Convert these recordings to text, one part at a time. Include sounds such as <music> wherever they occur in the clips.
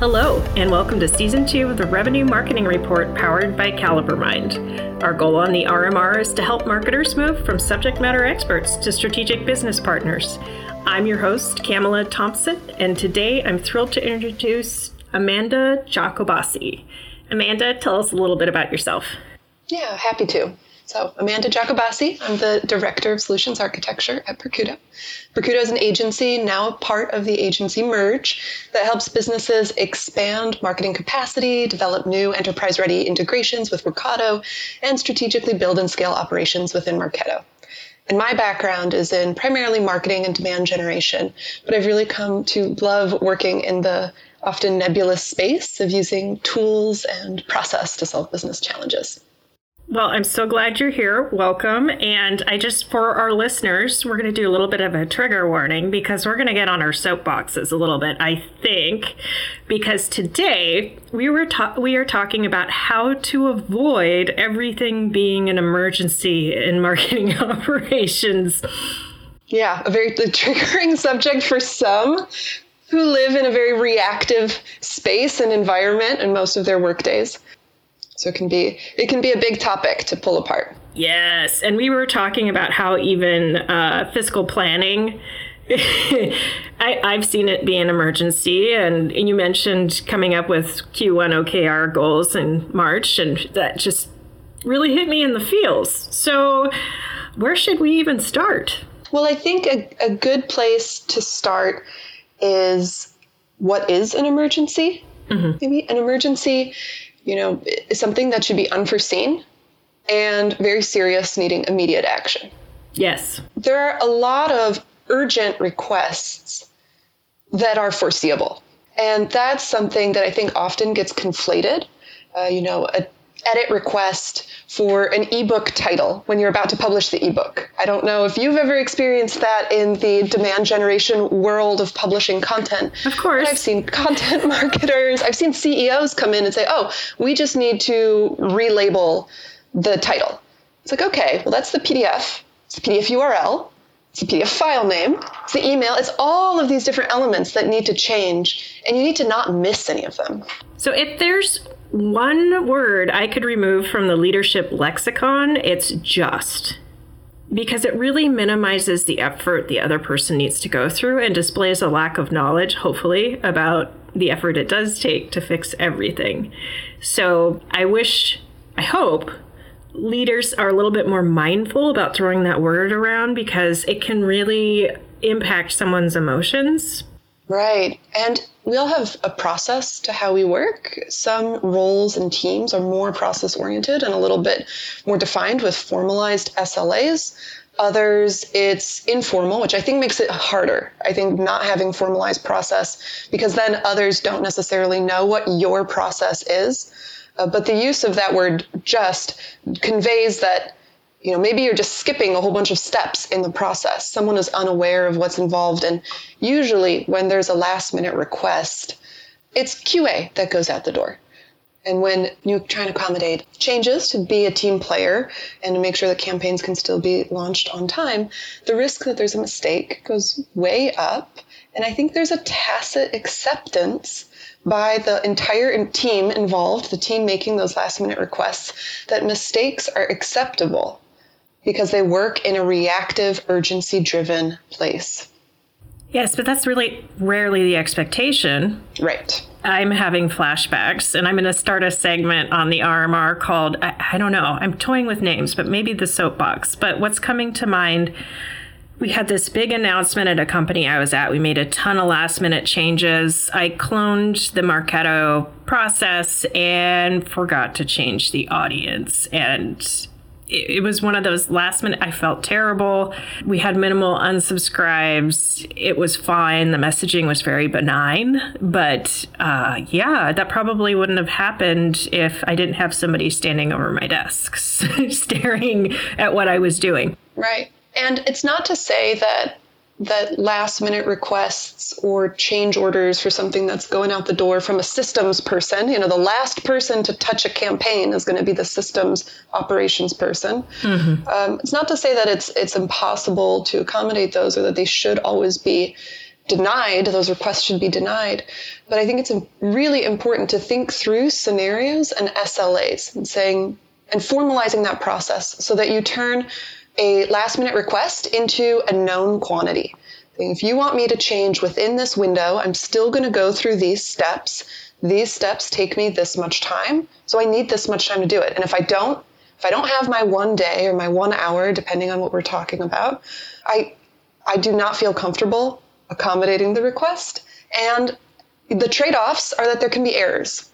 Hello, and welcome to Season 2 of the Revenue Marketing Report powered by CaliberMind. Our goal on the RMR is to help marketers move from subject matter experts to strategic business partners. I'm your host, Camela Thompson, and today I'm thrilled to introduce Amanda Giacobassi. Amanda, tell us a little bit about yourself. Yeah, happy to. So, Amanda Giacobassi, I'm the Director of Solutions Architecture at Perkuto. Perkuto is an agency, now a part of the agency Merge, that helps businesses expand marketing capacity, develop new enterprise ready integrations with Workato, and strategically build and scale operations within Marketo. And my background is in primarily marketing and demand generation, but I've really come to love working in the often nebulous space of using tools and process to solve business challenges. Well, I'm so glad you're here. Welcome. And I just, for our listeners, we're going to do a little bit of a trigger warning because we're going to get on our soapboxes a little bit, I think, because today we were ta- we are talking about how to avoid everything being an emergency in <laughs> marketing operations. Yeah, a very triggering <laughs> subject for some who live in a very reactive space and environment in most of their workdays. So it can be it can be a big topic to pull apart. Yes, and we were talking about how even uh, fiscal planning. <laughs> I, I've seen it be an emergency, and you mentioned coming up with Q1 OKR goals in March, and that just really hit me in the feels. So, where should we even start? Well, I think a, a good place to start is what is an emergency? Mm-hmm. Maybe an emergency you know, something that should be unforeseen and very serious, needing immediate action. Yes. There are a lot of urgent requests that are foreseeable. And that's something that I think often gets conflated. Uh, you know, a edit request for an ebook title when you're about to publish the ebook. I don't know if you've ever experienced that in the demand generation world of publishing content. Of course. I've seen content <laughs> marketers, I've seen CEOs come in and say, oh, we just need to relabel the title. It's like, okay, well, that's the PDF, it's the PDF URL, it's the PDF file name, it's the email, it's all of these different elements that need to change, and you need to not miss any of them. So if there's one word I could remove from the leadership lexicon, it's just. Because it really minimizes the effort the other person needs to go through and displays a lack of knowledge, hopefully, about the effort it does take to fix everything. So I wish, I hope, leaders are a little bit more mindful about throwing that word around because it can really impact someone's emotions. Right. And we all have a process to how we work. Some roles and teams are more process oriented and a little bit more defined with formalized SLAs. Others, it's informal, which I think makes it harder. I think not having formalized process, because then others don't necessarily know what your process is. Uh, but the use of that word just conveys that you know maybe you're just skipping a whole bunch of steps in the process. Someone is unaware of what's involved and usually when there's a last minute request it's qa that goes out the door. And when you try and accommodate changes to be a team player and to make sure that campaigns can still be launched on time the risk that there's a mistake goes way up. And i think there's a tacit acceptance by the entire team involved, the team making those last minute requests, that mistakes are acceptable because they work in a reactive, urgency driven place. Yes, but that's really rarely the expectation. Right. I'm having flashbacks, and I'm going to start a segment on the RMR called, I, I, don't know, I'm toying with names, but maybe the soapbox. But what's coming to mind, we had this big announcement at a company I was at. We made a ton of last minute changes. I cloned the Marketo process and forgot to change the audience. And it, was one of those last minute i felt terrible. We had minimal unsubscribes. It was fine. The messaging was very benign. But uh, yeah that probably wouldn't have happened if i didn't have somebody standing over my desk <laughs> staring at what i was doing. Right. And it's not to say that that last minute requests or change orders for something that's going out the door from a systems person. You know, the last person to touch a campaign is going to be the systems operations person. Mm-hmm. Um, it's not to say that it's it's impossible to accommodate those or that they should always be denied, those requests should be denied. But I think it's really important to think through scenarios and SLAs and saying, and formalizing that process so that you turn a last minute request into a known quantity. If you want me to change within this window, I'm still going to go through these steps. These steps take me this much time, so I need this much time to do it. And if I don't, if I don't have my one day or my one hour, depending on what we're talking about, I I do not feel comfortable accommodating the request. And the trade-offs are that there can be errors.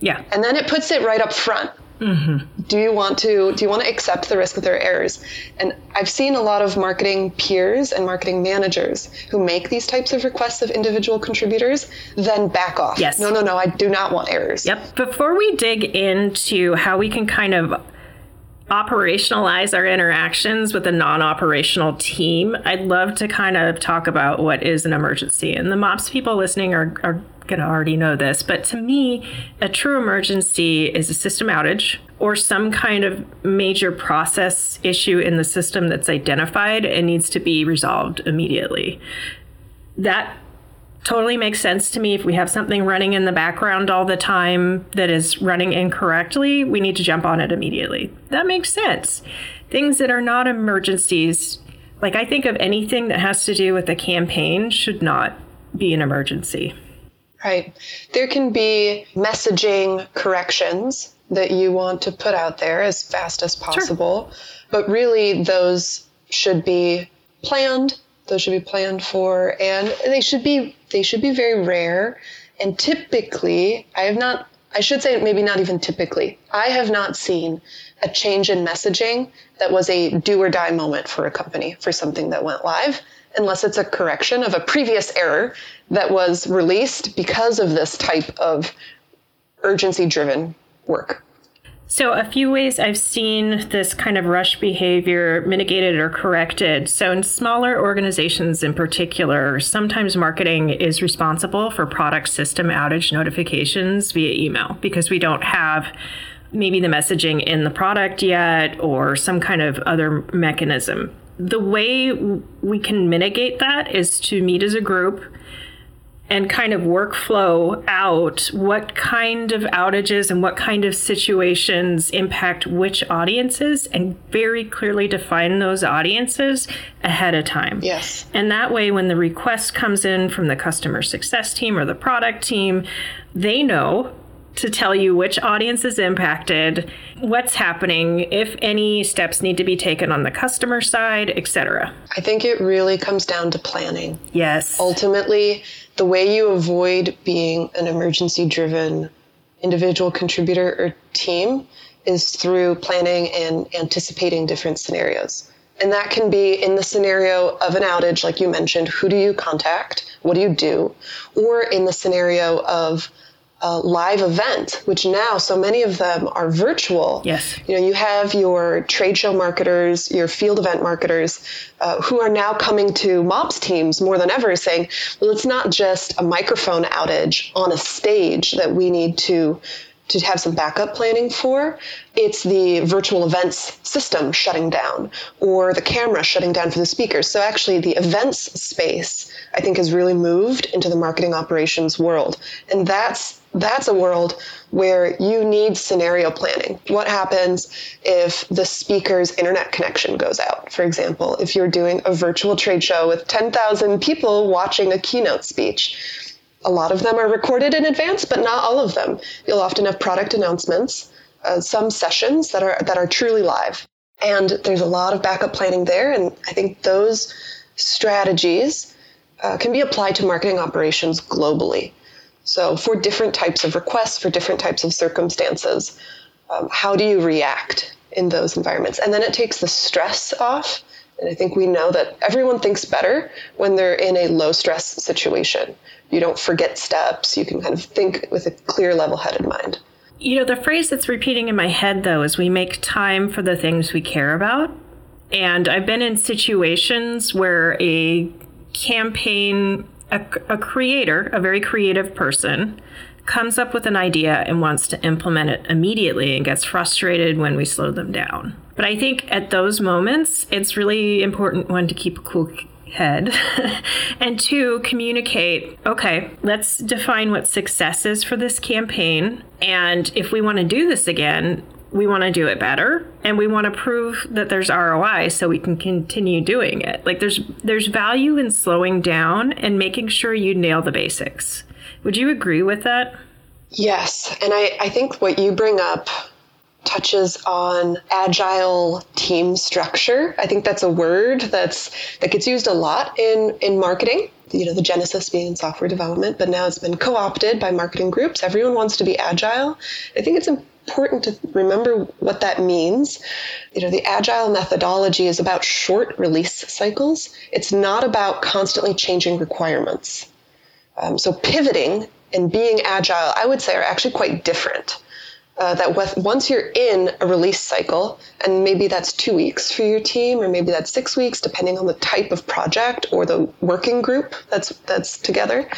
Yeah. And then it puts it right up front. Mm-hmm. Do you want to do you want to accept the risk of their errors? And I've seen a lot of marketing peers and marketing managers who make these types of requests of individual contributors, then back off. Yes. No, no, no, I do not want errors. Yep. Before we dig into how we can kind of operationalize our interactions with a non-operational team, I'd love to kind of talk about what is an emergency. And the MOPS people listening are, are going to already know this, but to me, a true emergency is a system outage or some kind of major process issue in the system that's identified and needs to be resolved immediately. That totally makes sense to me. If we have something running in the background all the time that is running incorrectly, we need to jump on it immediately. That makes sense. Things that are not emergencies, like I think of anything that has to do with a campaign, should not be an emergency. Right. There can be messaging corrections that you want to put out there as fast as possible, sure. but really those should be planned those should be planned for and they should be they should be very rare and typically i have not i should say maybe not even typically i have not seen a change in messaging that was a do or die moment for a company for something that went live unless it's a correction of a previous error that was released because of this type of urgency driven work so, a few ways I've seen this kind of rush behavior mitigated or corrected. So, in smaller organizations in particular, sometimes marketing is responsible for product system outage notifications via email because we don't have maybe the messaging in the product yet or some kind of other mechanism. The way we can mitigate that is to meet as a group and kind of workflow out what kind of outages and what kind of situations impact which audiences and very clearly define those audiences ahead of time. Yes. And that way, when the request comes in from the customer success team or the product team, they know to tell you which audience is impacted, what's happening, if any steps need to be taken on the customer side, etc. I think it really comes down to planning. Yes. Ultimately, the way you avoid being an emergency driven individual contributor or team is through planning and anticipating different scenarios. And that can be in the scenario of an outage, like you mentioned, who do you contact? What do you do? Or in the scenario of a live event, which now so many of them are virtual. Yes. You know, you have your trade show marketers, your field event marketers, uh, who are now coming to MOPS teams more than ever, saying, "Well, it's not just a microphone outage on a stage that we need to." to have some backup planning for. It's the virtual events system shutting down or the camera shutting down for the speakers. So actually the events space I think has really moved into the marketing operations world. And that's that's a world where you need scenario planning. What happens if the speaker's internet connection goes out? For example, if you're doing a virtual trade show with 10,000 people watching a keynote speech, a lot of them are recorded in advance, but not all of them. You'll often have product announcements, uh, some sessions that are that are truly live, and there's a lot of backup planning there. And I think those strategies uh, can be applied to marketing operations globally. So, for different types of requests, for different types of circumstances, um, how do you react in those environments? And then it takes the stress off. And I think we know that everyone thinks better when they're in a low stress situation. You don't forget steps, you can kind of think with a clear, level headed mind. You know, the phrase that's repeating in my head, though, is we make time for the things we care about. And I've been in situations where a campaign a, a creator, a very creative person, comes up with an idea and wants to implement it immediately and gets frustrated when we slow them down. But I think at those moments, it's really important one to keep a cool head. <laughs> and two, communicate okay, let's define what success is for this campaign. And if we want to do this again, we want to do it better and we want to prove that there's ROI so we can continue doing it. Like there's there's value in slowing down and making sure you nail the basics. Would you agree with that? Yes. And I, I think what you bring up touches on agile team structure. I think that's a word that's that gets used a lot in in marketing. You know, the genesis being in software development, but now it's been co-opted by marketing groups. Everyone wants to be agile. I think it's important to remember what that means. You know, the agile methodology is about short release cycles. It's not about constantly changing requirements. Um, so pivoting and being agile, I would say, are actually quite different. Uh, that with, once you're in a release cycle, and maybe that's two weeks for your team, or maybe that's six weeks, depending on the type of project or the working group that's that's together.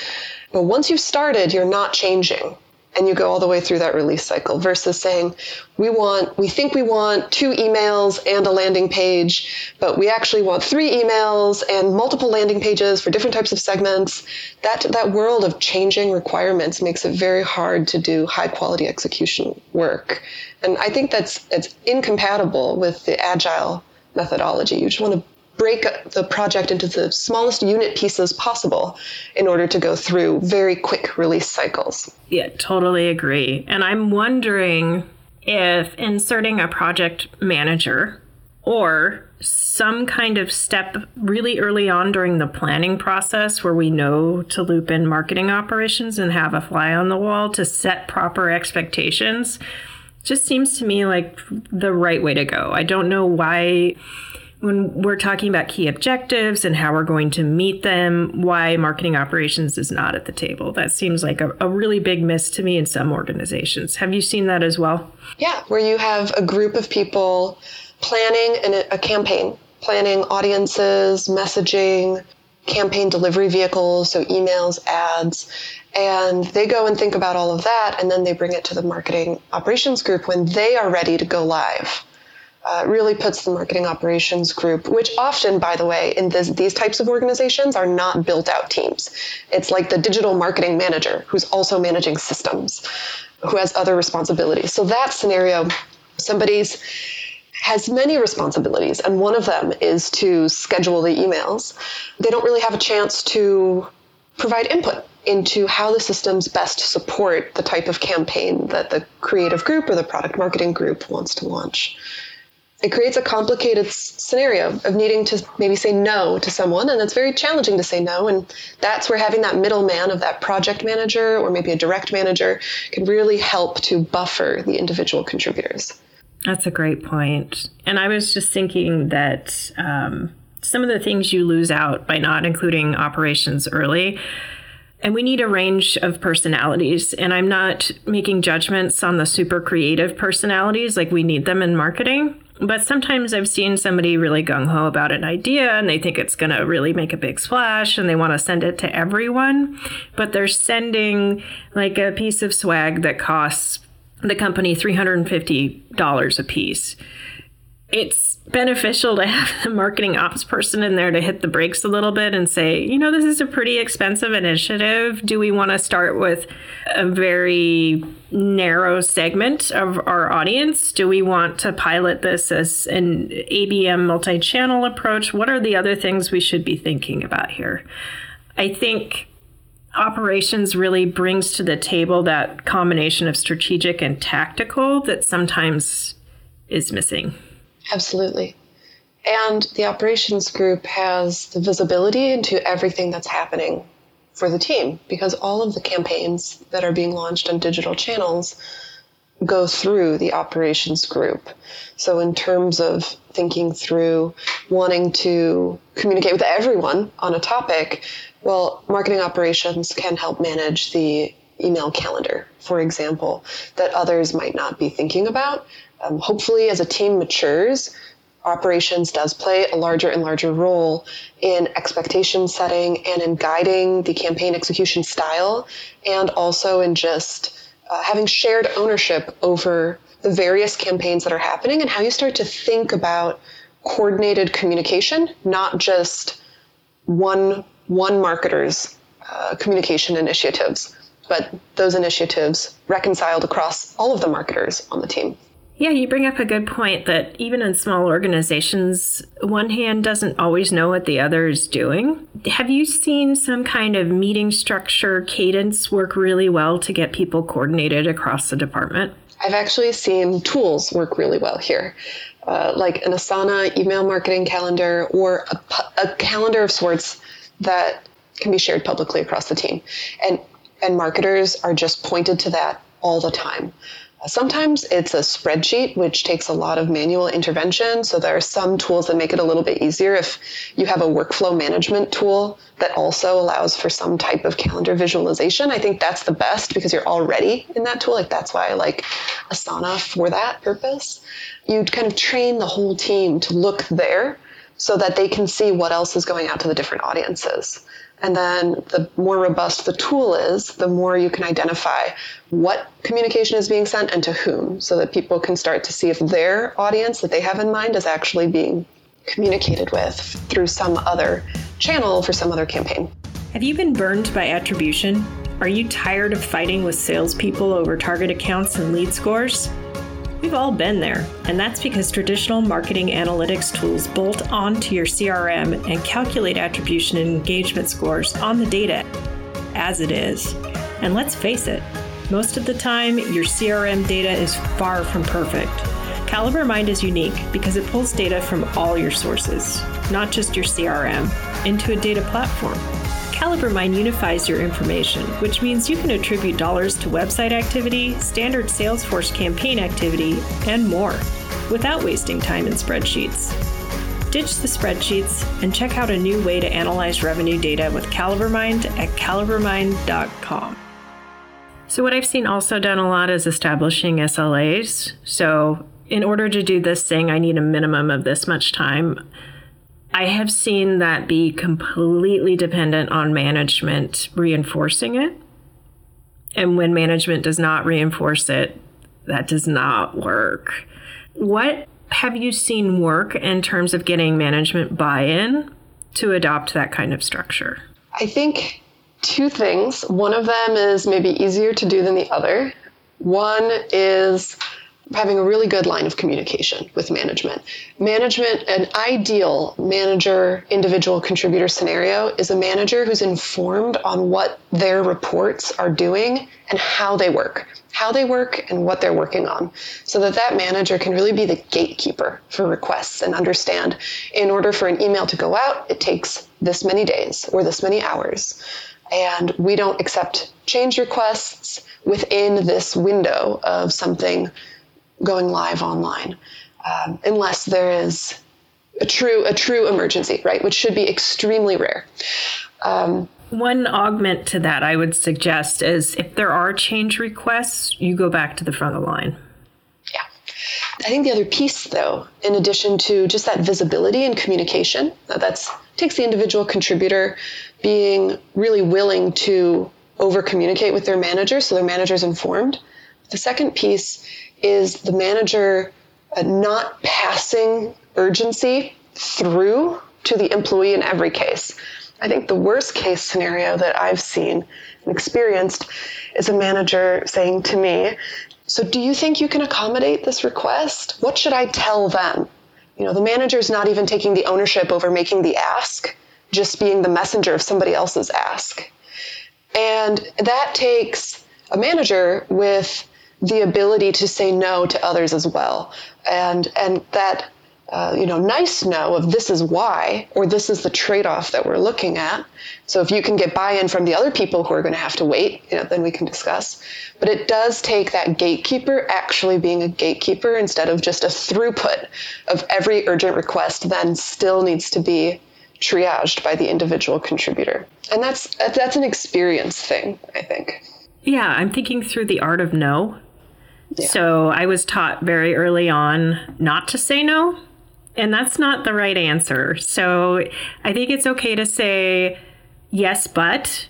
But once you've started, you're not changing and you go all the way through that release cycle versus saying we want we think we want two emails and a landing page but we actually want three emails and multiple landing pages for different types of segments. That that world of changing requirements makes it very hard to do high quality execution work. And i think that's it's incompatible with the agile methodology. You just want to break the project into the smallest unit pieces possible in order to go through very quick release cycles. Yeah, totally agree. And I'm wondering if inserting a project manager or some kind of step really early on during the planning process where we know to loop in marketing operations and have a fly on the wall to set proper expectations just seems to me like the right way to go. I don't know why when we're talking about key objectives and how we're going to meet them, why marketing operations is not at the table. That seems like a, a, really big miss to me in some organizations. Have you seen that as well? Yeah, where you have a group of people planning an, a campaign, planning audiences, messaging, campaign delivery vehicles, so emails, ads, and they go and think about all of that, and then they bring it to the marketing operations group when they are ready to go live uh, really puts the marketing operations group, which often, by the way, in this, these types of organizations are not built out teams. It's like the digital marketing manager who's also managing systems, who has other responsibilities. So that scenario, somebody's has many responsibilities, and one of them is to schedule the emails. They don't really have a chance to provide input into how the systems best support the type of campaign that the creative group or the product marketing group wants to launch it creates a complicated scenario of needing to maybe say no to someone and it's very challenging to say no and that's where having that middleman of that project manager or maybe a direct manager can really help to buffer the individual contributors that's a great point and i was just thinking that um, some of the things you lose out by not including operations early and we need a range of personalities. And I'm not making judgments on the super creative personalities, like we need them in marketing. But sometimes I've seen somebody really gung ho about an idea and they think it's going to really make a big splash and they want to send it to everyone. But they're sending like a piece of swag that costs the company $350 a piece. It's beneficial to have the marketing ops person in there to hit the brakes a little bit and say, you know, this is a pretty expensive initiative. Do we want to start with a very narrow segment of our audience? Do we want to pilot this as an ABM multi channel approach? What are the other things we should be thinking about here? I think operations really brings to the table that combination of strategic and tactical that sometimes is missing. Absolutely. And the operations group has the visibility into everything that's happening for the team because all of the campaigns that are being launched on digital channels go through the operations group. So, in terms of thinking through wanting to communicate with everyone on a topic, well, marketing operations can help manage the email calendar, for example, that others might not be thinking about um, hopefully, as a team matures, operations does play a larger and larger role in expectation setting and in guiding the campaign execution style, and also in just uh, having shared ownership over the various campaigns that are happening and how you start to think about coordinated communication, not just one one marketer's uh, communication initiatives, but those initiatives reconciled across all of the marketers on the team. Yeah, you bring up a good point that even in small organizations, one hand doesn't always know what the other is doing. Have you seen some kind of meeting structure cadence work really well to get people coordinated across the department? I've actually seen tools work really well here, uh, like an Asana email marketing calendar or a, a calendar of sorts that can be shared publicly across the team. And and marketers are just pointed to that all the time. Sometimes it's a spreadsheet, which takes a lot of manual intervention. So there are some tools that make it a little bit easier. If you have a workflow management tool that also allows for some type of calendar visualization, I think that's the best because you're already in that tool. Like that's why I like Asana for that purpose. You'd kind of train the whole team to look there so that they can see what else is going out to the different audiences. And then the more robust the tool is, the more you can identify what communication is being sent and to whom, so that people can start to see if their audience that they have in mind is actually being communicated with through some other channel for some other campaign. Have you been burned by attribution? Are you tired of fighting with salespeople over target accounts and lead scores? We've all been there, and that's because traditional marketing analytics tools bolt onto your CRM and calculate attribution and engagement scores on the data as it is. And let's face it, most of the time, your CRM data is far from perfect. CaliberMind is unique because it pulls data from all your sources, not just your CRM, into a data platform. CaliberMind unifies your information, which means you can attribute dollars to website activity, standard Salesforce campaign activity, and more without wasting time in spreadsheets. Ditch the spreadsheets and check out a new way to analyze revenue data with CaliberMind at calibermind.com. So, what I've seen also done a lot is establishing SLAs. So, in order to do this thing, I need a minimum of this much time. I have seen that be completely dependent on management reinforcing it. And when management does not reinforce it, that does not work. What have you seen work in terms of getting management buy in to adopt that kind of structure? I think two things. One of them is maybe easier to do than the other. One is having a really good line of communication with management. Management, an ideal manager individual contributor scenario is a manager who's informed on what their reports are doing and how they work, how they work and what they're working on, so that that manager can really be the gatekeeper for requests and understand in order for an email to go out, it takes this many days or this many hours. And we don't accept change requests within this window of something going live online, um, unless there is a true a true emergency, right? Which should be extremely rare. Um, One augment to that I would suggest is if there are change requests, you go back to the front of the line. Yeah. I think the other piece, though, in addition to just that visibility and communication, that's takes the individual contributor being really willing to over communicate with their manager so their manager's informed. The second piece is the manager uh, not passing urgency through to the employee in every case. I think the worst case scenario that I've seen and experienced is a manager saying to me, So, do you think you can accommodate this request? What should I tell them? You know, the manager is not even taking the ownership over making the ask, just being the messenger of somebody else's ask. And that takes a manager with the ability to say no to others as well. And, and that, uh, you know, nice no of this is why, or this is the trade off that we're looking at. So if you can get buy in from the other people who are going to have to wait, you know, then we can discuss. But it does take that gatekeeper actually being a gatekeeper instead of just a throughput of every urgent request, then still needs to be triaged by the individual contributor. And that's that's an experience thing, I think. Yeah, I'm thinking through the art of no so I was taught very early on not to say no. And that's not the right answer. So I think it's okay to say yes, but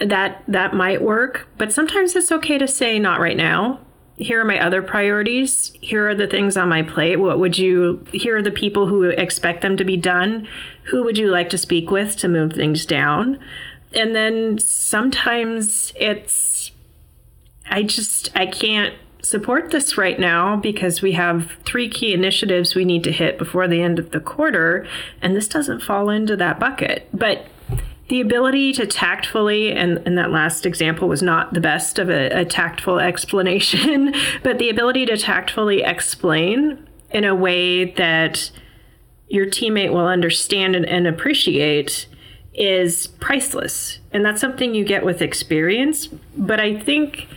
that that might work. But sometimes it's okay to say not right now. here are my other priorities. Here are the things on my plate. What would you, here are the people who expect them to be done. Who would you like to speak with to move things down? And then sometimes it's, I just, I can't support this right now because we have three key initiatives we need to hit before the end of the quarter. And this doesn't fall into that bucket. But the ability to tactfully, and, and that last example was not the best of a, a tactful <laughs> explanation, but the ability to tactfully explain in a way that your teammate will understand and, and appreciate is priceless. And that's something you get with experience. But I think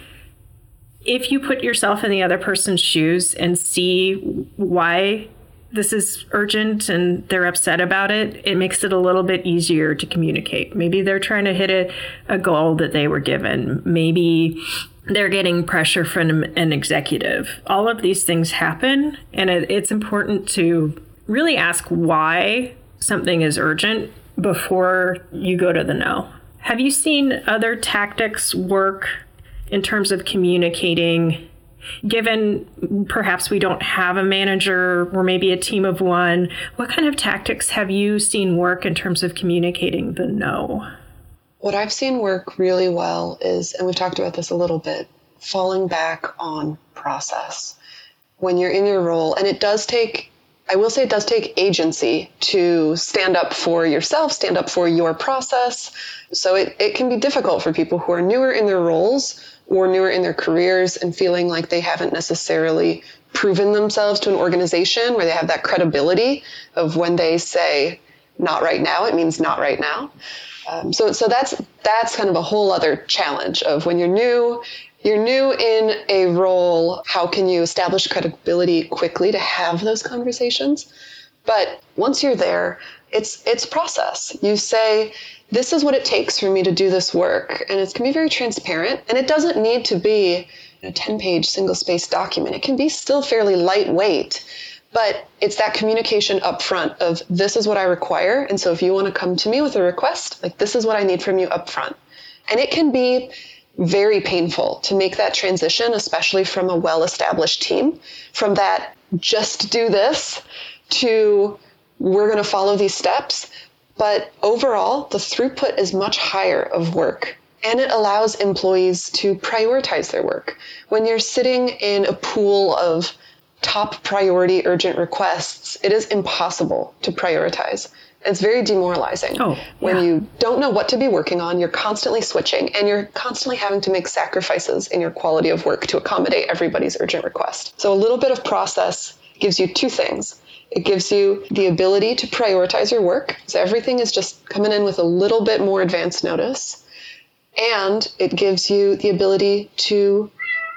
if you put yourself in the other person's shoes and see why this is urgent and they're upset about it, it makes it a little bit easier to communicate. Maybe they're trying to hit a, a goal that they were given. Maybe they're getting pressure from an executive. All of these things happen, and it, it's important to really ask why something is urgent before you go to the no. Have you seen other tactics work in terms of communicating given perhaps we don't have a manager or maybe a team of one, what kind of tactics have you seen work in terms of communicating the no? What I've seen work really well is, and we've talked about this a little bit, falling back on process. When you're in your role, and it does take I will say it does take agency to stand up for yourself, stand up for your process. So it, it can be difficult for people who are newer in their roles or newer in their careers and feeling like they haven't necessarily proven themselves to an organization where they have that credibility of when they say not right now, it means not right now. Um, so, so that's that's kind of a whole other challenge of when you're new, you're new in a role. How can you establish credibility quickly to have those conversations? But once you're there, it's it's process. You say, this is what it takes for me to do this work. And it can be very transparent. And it doesn't need to be a 10 page single space document, it can be still fairly lightweight. But it's that communication up front of this is what I require. And so if you want to come to me with a request, like this is what I need from you up front. And it can be very painful to make that transition, especially from a well established team, from that just do this to we're going to follow these steps but overall, the throughput is much higher of work and it allows employees to prioritize their work. When you're sitting in a pool of top priority urgent requests, it is impossible to prioritize. It's very demoralizing. Oh, yeah. When you don't know what to be working on, you're constantly switching and you're constantly having to make sacrifices in your quality of work to accommodate everybody's urgent request. So a little bit of process gives you two things. It gives you the ability to prioritize your work. So everything is just coming in with a little bit more advance notice. And it gives you the ability to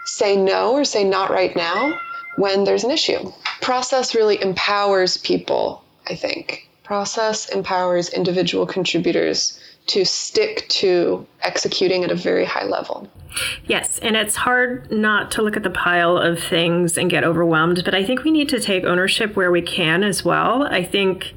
say no or say not right now when there's an issue. Process really empowers people, I think. Process empowers individual contributors to stick to executing at a very high level. Yes, and it's hard not to look at the pile of things and get overwhelmed, but I think we need to take ownership where we can as well. I think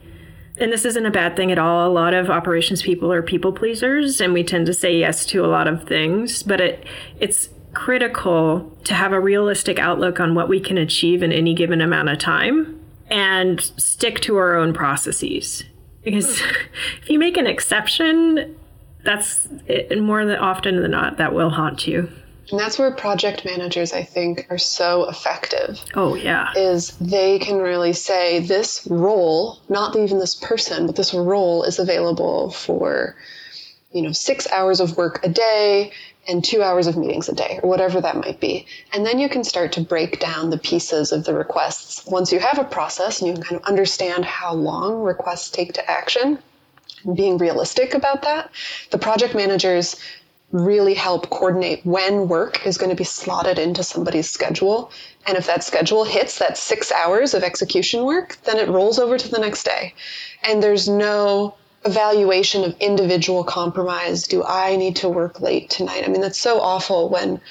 and this isn't a bad thing at all. A lot of operations people are people pleasers and we tend to say yes to a lot of things, but it it's critical to have a realistic outlook on what we can achieve in any given amount of time and stick to our own processes. Because <laughs> if you make an exception, that's it, more than often than not that will haunt you. And that's where project managers, I think, are so effective. Oh, yeah. Is they can really say this role, not even this person, but this role is available for, you know, six hours of work a day and two hours of meetings a day, or whatever that might be. And then you can start to break down the pieces of the requests. Once you have a process and you can kind of understand how long requests take to action, being realistic about that, the project managers really help coordinate when work is going to be slotted into somebody's schedule. And if that schedule hits that six hours of execution work, then it rolls over to the next day. And there's no evaluation of individual compromise. Do I need to work late tonight? I mean, that's so awful when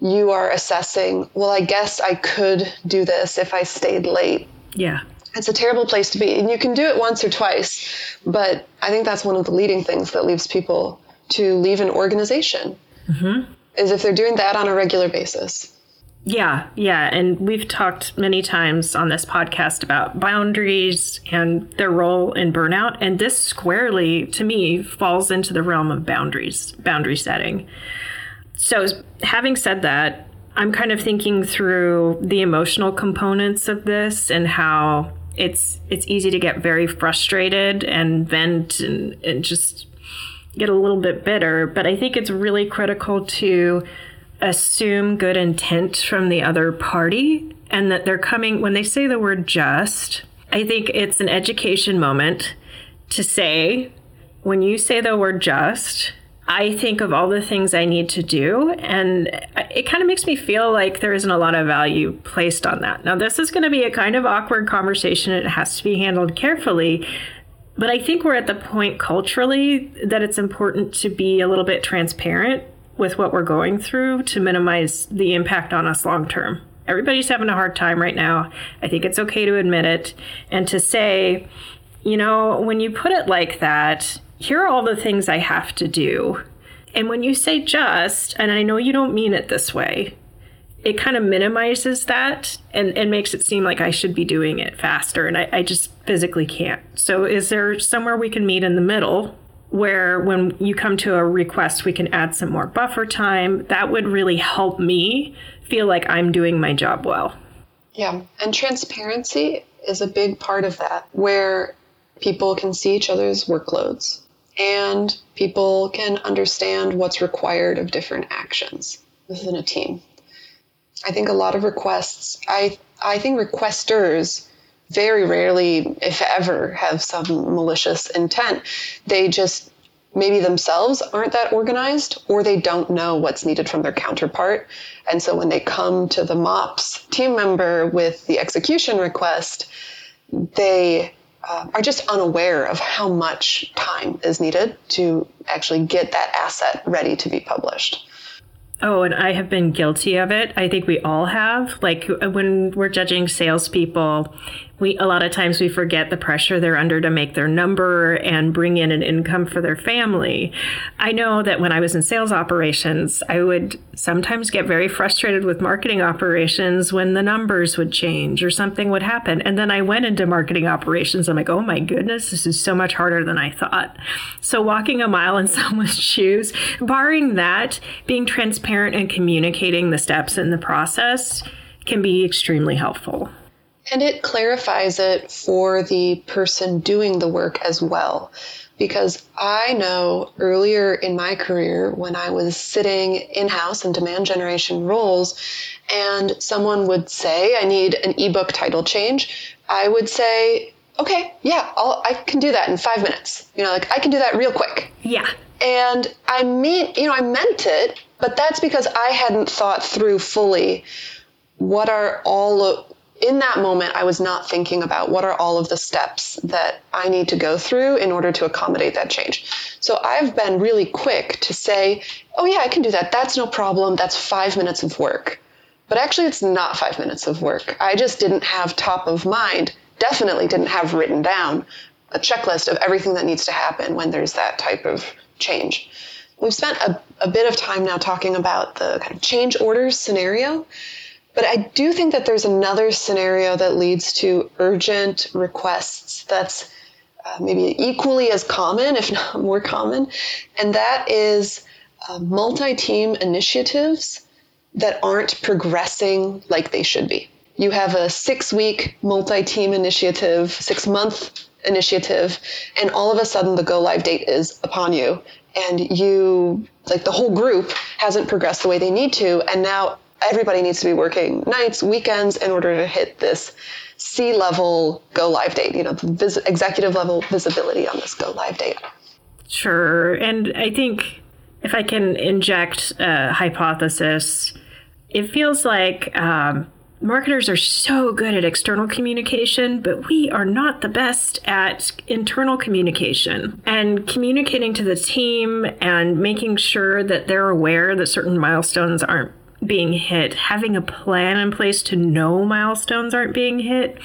you are assessing, well, I guess I could do this if I stayed late. Yeah. It's a terrible place to be. And you can do it once or twice, but I think that's one of the leading things that leaves people to leave an organization, mm-hmm. is if they're doing that on a regular basis. Yeah, yeah. And we've talked many times on this podcast about boundaries and their role in burnout. And this squarely, to me, falls into the realm of boundaries, boundary setting. So, having said that, I'm kind of thinking through the emotional components of this and how it's it's easy to get very frustrated and vent and, and just get a little bit bitter. But I think it's really critical to assume good intent from the other party and that they're coming when they say the word just i think it's an education moment to say when you say the word just i think of all the things i need to do. And it kind of makes me feel like there isn't a lot of value placed on that. Now this is going to be a kind of awkward conversation. It has to be handled carefully. But i think we're at the point culturally that it's important to be a little bit transparent with what we're going through to minimize the impact on us long term. Everybody's having a hard time right now. I think it's okay to admit it and to say, you know, when you put it like that, here are all the things I have to do. And when you say just, and I know you don't mean it this way, it kind of minimizes that and, and makes it seem like I should be doing it faster. And I, I just physically can't. So, is there somewhere we can meet in the middle where when you come to a request, we can add some more buffer time. That would really help me feel like I'm doing my job well. Yeah, and transparency is a big part of that, where people can see each other's workloads and people can understand what's required of different actions within a team. I think a lot of requests, I, I think requesters very rarely, if ever, have some malicious intent. They just maybe themselves aren't that organized or they don't know what's needed from their counterpart. And so when they come to the MOPS team member with the execution request, they uh, are just unaware of how much time is needed to actually get that asset ready to be published. Oh, and I have been guilty of it. I think we all have. Like when we're judging salespeople, we a lot of times we forget the pressure they're under to make their number and bring in an income for their family. I know that when I was in sales operations, I would sometimes get very frustrated with marketing operations when the numbers would change or something would happen. And then I went into marketing operations. I'm like, oh my goodness, this is so much harder than I thought. So walking a mile in <laughs> someone's shoes, barring that, being transparent and communicating the steps in the process can be extremely helpful. And it clarifies it for the person doing the work as well. Because I know earlier in my career when I was sitting in house in demand generation roles, and someone would say, I need an ebook title change, I would say, okay, yeah, I'll, I can do that in five minutes. You know, like I can do that real quick. Yeah. And I mean, you know, I meant it, but that's because I hadn't thought through fully what are all of in that moment, I was not thinking about what are all of the steps that I need to go through in order to accommodate that change. So I've been really quick to say, oh, yeah, I can do that. That's no problem. That's five minutes of work. But actually, it's not five minutes of work. I just didn't have top of mind, definitely didn't have written down a checklist of everything that needs to happen when there's that type of change. We've spent a, a bit of time now talking about the kind of change orders scenario. But I do think that there's another scenario that leads to urgent requests that's uh, maybe equally as common, if not <laughs> more common, and that is uh, multi team initiatives that aren't progressing like they should be. You have a six week multi team initiative, six month initiative, and all of a sudden the go live date is upon you. And you, like the whole group, hasn't progressed the way they need to. And now everybody needs to be working nights, weekends in order to hit this C level go live date, you know, the vis- executive level visibility on this go live date. Sure. And I think if I can inject a hypothesis, it feels like um, marketers are so good at external communication, but we are not the best at internal communication and communicating to the team and making sure that they're aware that certain milestones aren't being hit, having a plan in place to know milestones aren't being hit,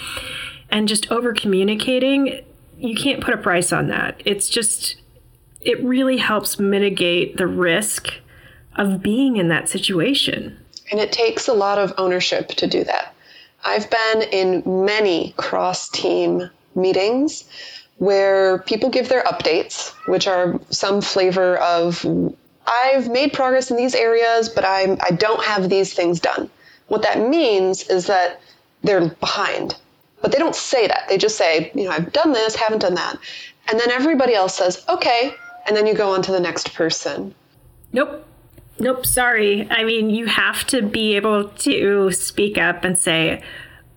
and just over communicating, you can't put a price on that. It's just, it really helps mitigate the risk of being in that situation. And it takes a lot of ownership to do that. I've been in many cross team meetings where people give their updates, which are some flavor of I've made progress in these areas, but I'm I don't have these things done. What that means is that they're behind. But they don't say that. They just say, you know, I've done this, haven't done that. And then everybody else says, okay. And then you go on to the next person. Nope. Nope, sorry. I mean, you have to be able to speak up and say,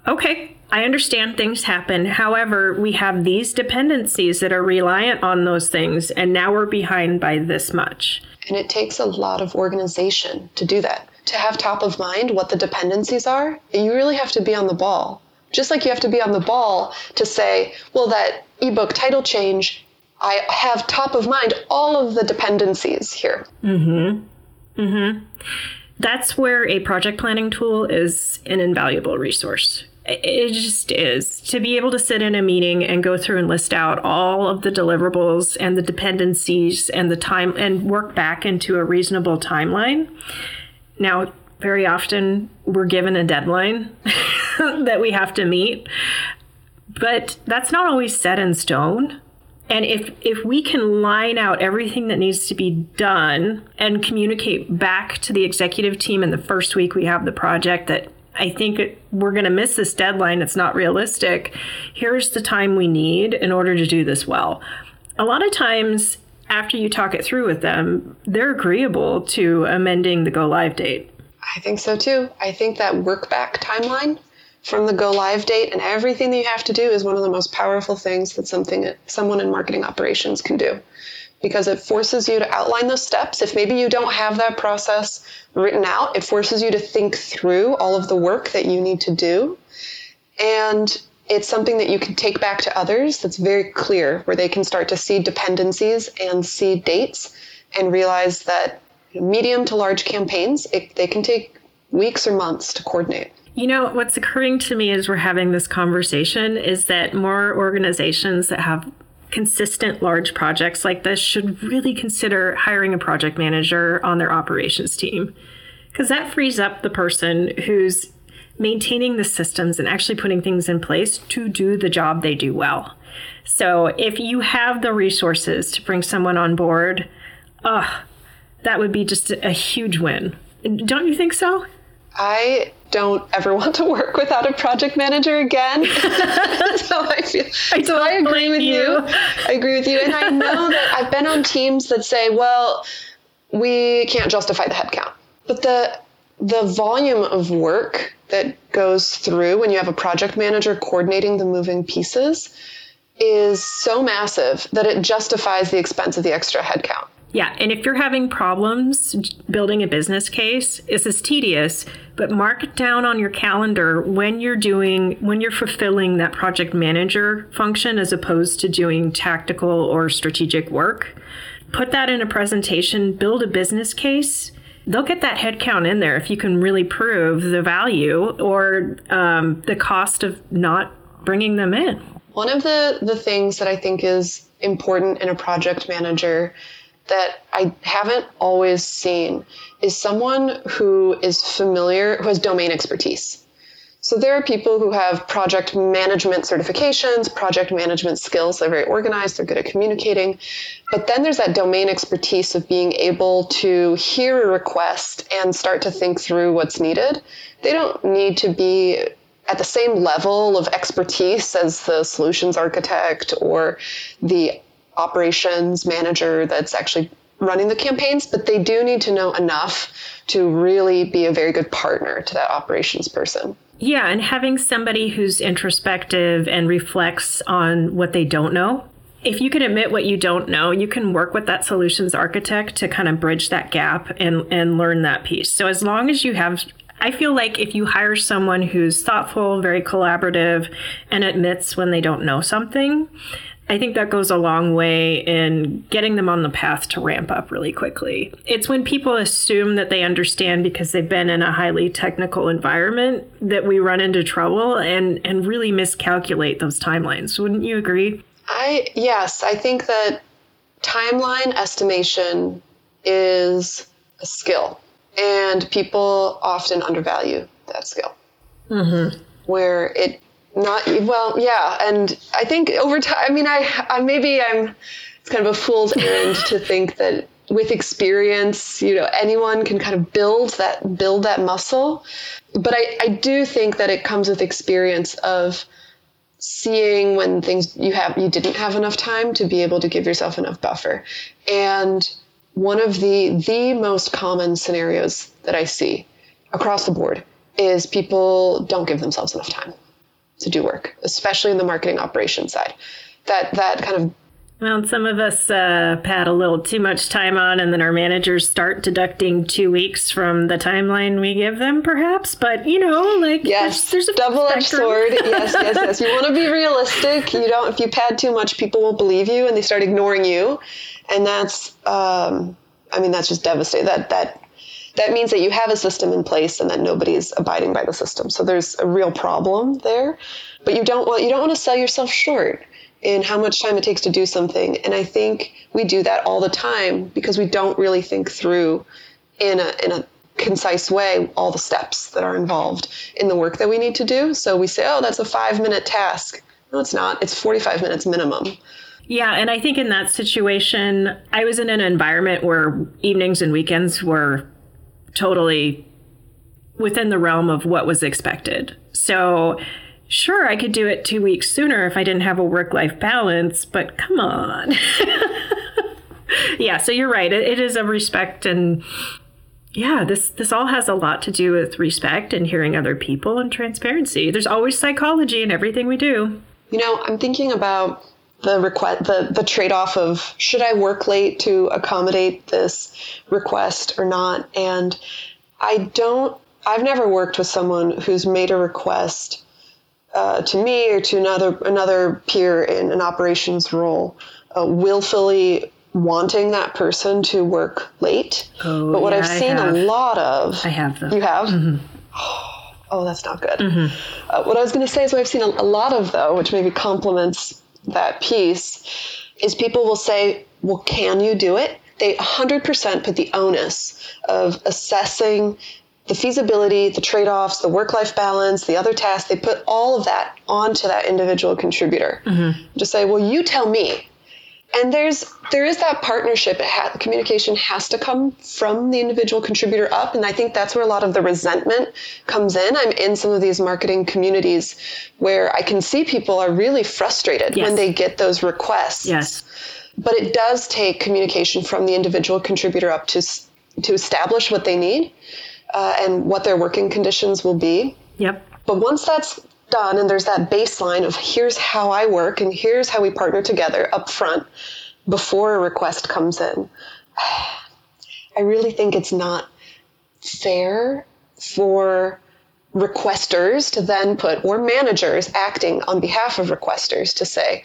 okay, I understand things happen. However, we have these dependencies that are reliant on those things, and now we're behind by this much. And it takes a lot of organization to do that. To have top of mind what the dependencies are, you really have to be on the ball. Just like you have to be on the ball to say, well, that ebook title change, I have top of mind all of the dependencies here. Mm hmm. Mm hmm. That's where a project planning tool is an invaluable resource. It just is. To be able to sit in a meeting and go through and list out all of the deliverables and the dependencies and the time and work back into a reasonable timeline. Now, very often we're given a deadline <laughs> that we have to meet, but that's not always set in stone. And if, if we can line out everything that needs to be done and communicate back to the executive team in the first week we have the project that I think we're going to miss this deadline, it's not realistic. Here's the time we need in order to do this well. A lot of times, after you talk it through with them, they're agreeable to amending the go live date. I think so too. I think that work back timeline from the go live date and everything that you have to do is one of the most powerful things that something someone in marketing operations can do because it forces you to outline those steps. If maybe you don't have that process written out, it forces you to think through all of the work that you need to do. And it's something that you can take back to others that's very clear, where they can start to see dependencies and see dates and realize that medium to large campaigns, it, they can take weeks or months to coordinate. You know, what's occurring to me as we're having this conversation is that more organizations that have consistent large projects like this should really consider hiring a project manager on their operations team because that frees up the person who's maintaining the systems and actually putting things in place to do the job they do well. So if you have the resources to bring someone on board, uh, that would be just a huge win. Don't you think so? I don't ever <laughs> want to work without a project manager again. <laughs> <laughs> so I feel I so I agree with you. you. I agree with you. And I know that I've been on teams that say, well, we can't justify the headcount. But the the volume of work that goes through when you have a project manager coordinating the moving pieces is so massive that it justifies the expense of the extra headcount. Yeah, and if you're having problems building a business case, this is tedious, but mark down on your calendar when you're doing when you're fulfilling that project manager function as opposed to doing tactical or strategic work. Put that in a presentation, build a business case. They'll get that headcount in there if you can really prove the value or um, the cost of not bringing them in. One of the, the things that I think is important in a project manager that I haven't always seen is someone who is familiar, who has domain expertise. So there are people who have project management certifications, project management skills. They're very organized, they're good at communicating. But then there's that domain expertise of being able to hear a request and start to think through what's needed. They don't need to be at the same level of expertise as the solutions architect or the operations manager that's actually running the campaigns, but they do need to know enough to really be a very good partner to that operations person. Yeah, and having somebody who's introspective and reflects on what they don't know. If you can admit what you don't know, you can work with that solutions architect to kind of bridge that gap and, and learn that piece. So as long as you have I feel like if you hire someone who's thoughtful, very collaborative, and admits when they don't know something, I think that goes a long way in getting them on the path to ramp up really quickly. It's when people assume that they understand because they've been in a highly technical environment that we run into trouble and, and really miscalculate those timelines. Wouldn't you agree? I yes, I think that timeline estimation is a skill And people often undervalue that skill. Mm-hmm. Where it not well, yeah, and I think over time. I mean, I, I maybe I'm. It's kind of a fool's errand to think that with experience, you know, anyone can kind of build that build that muscle. But I, I do think that it comes with experience of seeing when things you have you didn't have enough time to be able to give yourself enough buffer. And one of the the most common scenarios that I see across the board is people don't give themselves enough time to do work, especially in the marketing operations side. That that kind of well, some of us uh, pad a little too much time on, and then our managers start deducting two weeks from the timeline we give them, perhaps. But you know, like yes, there's, there's a double-edged sword. <laughs> yes, yes, yes. You want to be realistic. You don't. If you pad too much, people won't believe you, and they start ignoring you, and that's. Um, I mean, that's just devastating. That that that means that you have a system in place and that nobody's abiding by the system. So there's a real problem there. But you don't want you don't want to sell yourself short in how much time it takes to do something. And I think we do that all the time because we don't really think through in a in a concise way all the steps that are involved in the work that we need to do. So we say, "Oh, that's a 5-minute task." No, it's not. It's 45 minutes minimum. Yeah, and I think in that situation, I was in an environment where evenings and weekends were totally within the realm of what was expected. So, sure, I could do it two weeks sooner if I didn't have a work life balance, but come on. <laughs> yeah, so you're right. It, it is a respect and yeah, this this all has a lot to do with respect and hearing other people and transparency. There's always psychology in everything we do. You know, I'm thinking about the request the, the trade-off of should i work late to accommodate this request or not? And i don't i've never worked with someone who's made a request uh, to me or to another another peer in an operations role uh, willfully wanting that person to work late. Oh, but what yeah, i've seen a lot of i have them you have? Mm-hmm. oh that's not good. Mm-hmm. uh, what i was going to say is what i've seen a, a lot of though which maybe complements that piece is people will say, well, can you do it? They 100% put the onus of assessing the feasibility, the trade offs, the work life balance, the other tasks, they put all of that onto that individual contributor. Mm-hmm. Just say, well, you tell me and there's there is that partnership. Ha- communication has to come from the individual contributor up. And i think that's where a lot of the resentment comes in. I'm in some of these marketing communities where i can see people are really frustrated yes. when they get those requests. Yes. But it does take communication from the individual contributor up to to establish what they need uh, and what their working conditions will be. Yep. But once that's done and there's that baseline of here's how I work and here's how we partner together up front before a request comes in. <sighs> I really think it's not fair for requesters to then put, or managers acting on behalf of requesters to say,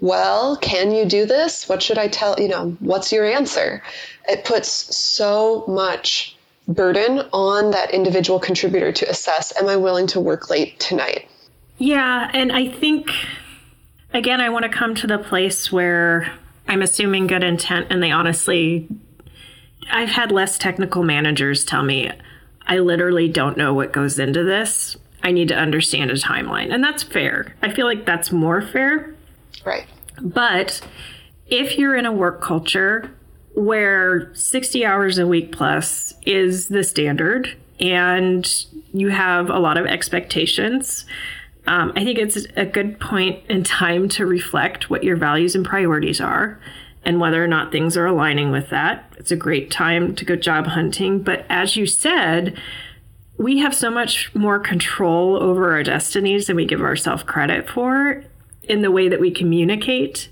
well, can you do this? What should I tell, you know, what's your answer? It puts so much burden on that individual contributor to assess, am I willing to work late tonight? Yeah, and I think again I want to come to the place where I'm assuming good intent and they honestly I've had less technical managers tell me I literally don't know what goes into this. I need to understand a timeline. And that's fair. I feel like that's more fair. Right. But if you're in a work culture where 60 hours a week plus is the standard and you have a lot of expectations, um, I think it's a good point in time to reflect what your values and priorities are and whether or not things are aligning with that. It's a great time to go job hunting. But as you said, we have so much more control over our destinies than we give ourselves credit for in the way that we communicate.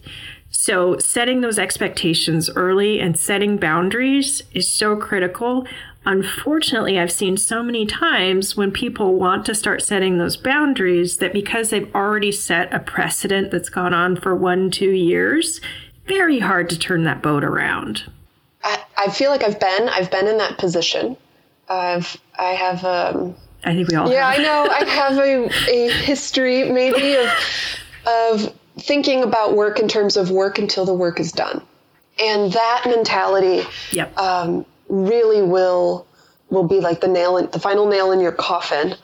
So, setting those expectations early and setting boundaries is so critical unfortunately, I've seen so many times when people want to start setting those boundaries that because they've already set a precedent that's gone on for one, two years, very hard to turn that boat around. I, I feel like I've been, I've been in that position. I've, I have, um, I think we all yeah, have. I know. I <laughs> have a, a history maybe of, of thinking about work in terms of work until the work is done. And that mentality yep. um, really will will be like the nail in, the final nail in your coffin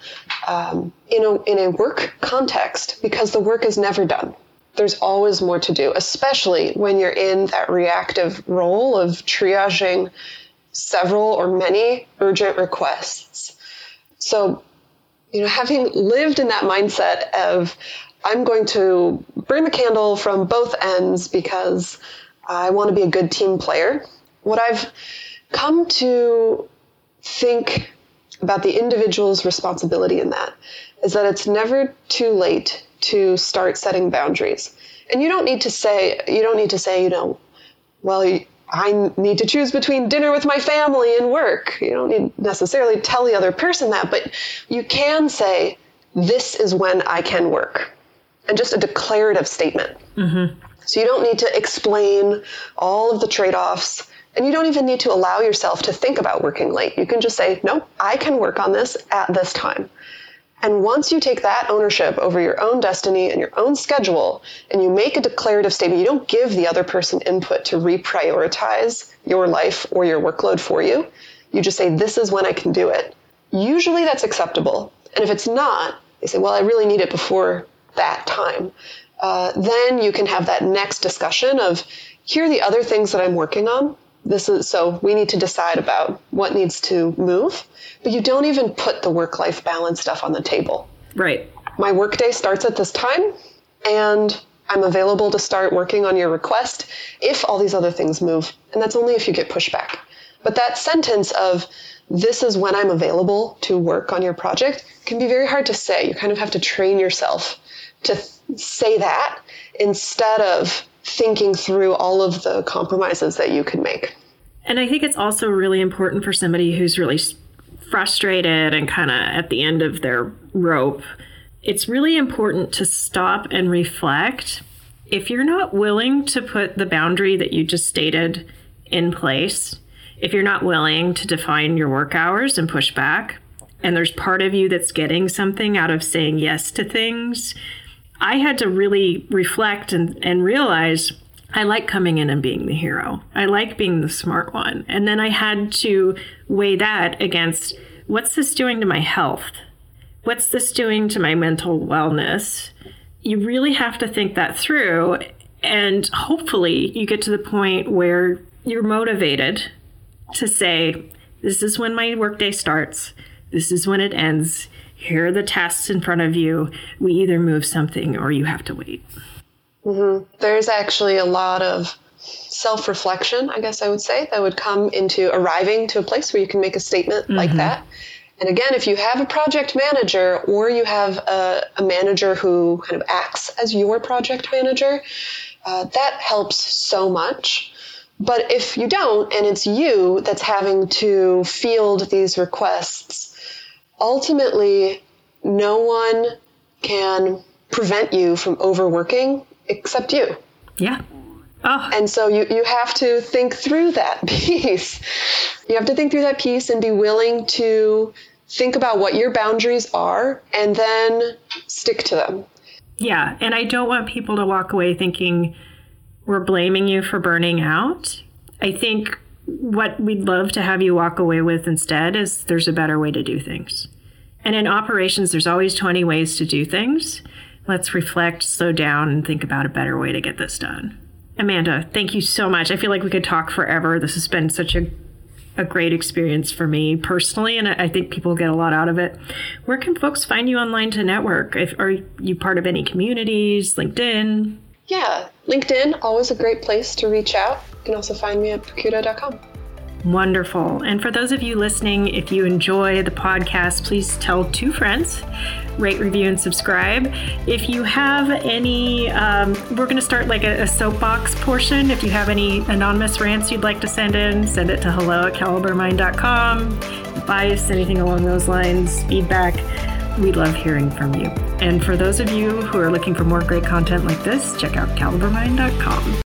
um, in a in a work context because the work is never done. There's always more to do, especially when you're in that reactive role of triaging several or many urgent requests. So, you know, having lived in that mindset of I'm going to burn the candle from both ends because I want to be a good team player. What I've come to think about the individual's responsibility in that is that it's never too late to start setting boundaries. And you don't need to say, you don't need to say, you know, well, I need to choose between dinner with my family and work. You don't need necessarily tell the other person that, but you can say, this is when I can work. And just a declarative statement. Mm-hmm. So you don't need to explain all of the trade offs. And you don't even need to allow yourself to think about working late. You can just say, no, I can work on this at this time. And once you take that ownership over your own destiny and your own schedule, and you make a declarative statement, you don't give the other person input to reprioritize your life or your workload for you. You just say, This is when I can do it. Usually that's acceptable. And if it's not, they say, Well, I really need it before that time. Uh, then you can have that next discussion of here are the other things that I'm working on this is so we need to decide about what needs to move but you don't even put the work life balance stuff on the table. Right. My workday starts at this time and i'm available to start working on your request if all these other things move and that's only if you get pushback. But that sentence of this is when i'm available to work on your project can be very hard to say. You kind of have to train yourself to say that instead of thinking through all of the compromises that you could make. And I think it's also really important for somebody who's really frustrated and kind of at the end of their rope. It's really important to stop and reflect. If you're not willing to put the boundary that you just stated in place, if you're not willing to define your work hours and push back, and there's part of you that's getting something out of saying yes to things, I had to really reflect and, and realize I like coming in and being the hero. I like being the smart one. And then I had to weigh that against what's this doing to my health? What's this doing to my mental wellness? You really have to think that through. And hopefully, you get to the point where you're motivated to say, This is when my workday starts, this is when it ends here are the tasks in front of you. We either move something or you have to wait. Mm-hmm. There's actually a lot of self reflection, I guess I would say, that would come into arriving to a place where you can make a statement mm-hmm. like that. And again, if you have a project manager or you have a, a manager who kind of acts as your project manager, uh, that helps so much. But if you don't, and it's you that's having to field these requests, ultimately, no one can prevent you from overworking except you. Yeah. Oh. And so you, you have to think through that <laughs> piece. You have to think through that piece and be willing to think about what your boundaries are and then stick to them. Yeah. And I don't want people to walk away thinking we're blaming you for burning out. I think what we'd love to have you walk away with instead is there's a better way to do things. And in operations, there's always 20 ways to do things. Let's reflect, slow down, and think about a better way to get this done. Amanda, thank you so much. I feel like we could talk forever. This has been such a a great experience for me personally, and I think people get a lot out of it. Where can folks find you online to network? If, are you part of any communities, LinkedIn? Yeah, LinkedIn, always a great place to reach out. You can also find me at perkuto.com. Wonderful. And for those of you listening, if you enjoy the podcast, please tell two friends, rate, review, and subscribe. If you have any, um, we're going to start like a, a, soapbox portion. If you have any anonymous rants you'd like to send in, send it to hello at calibermind.com. Advice, anything along those lines, feedback. We love hearing from you. And for those of you who are looking for more great content like this, check out calibermind.com.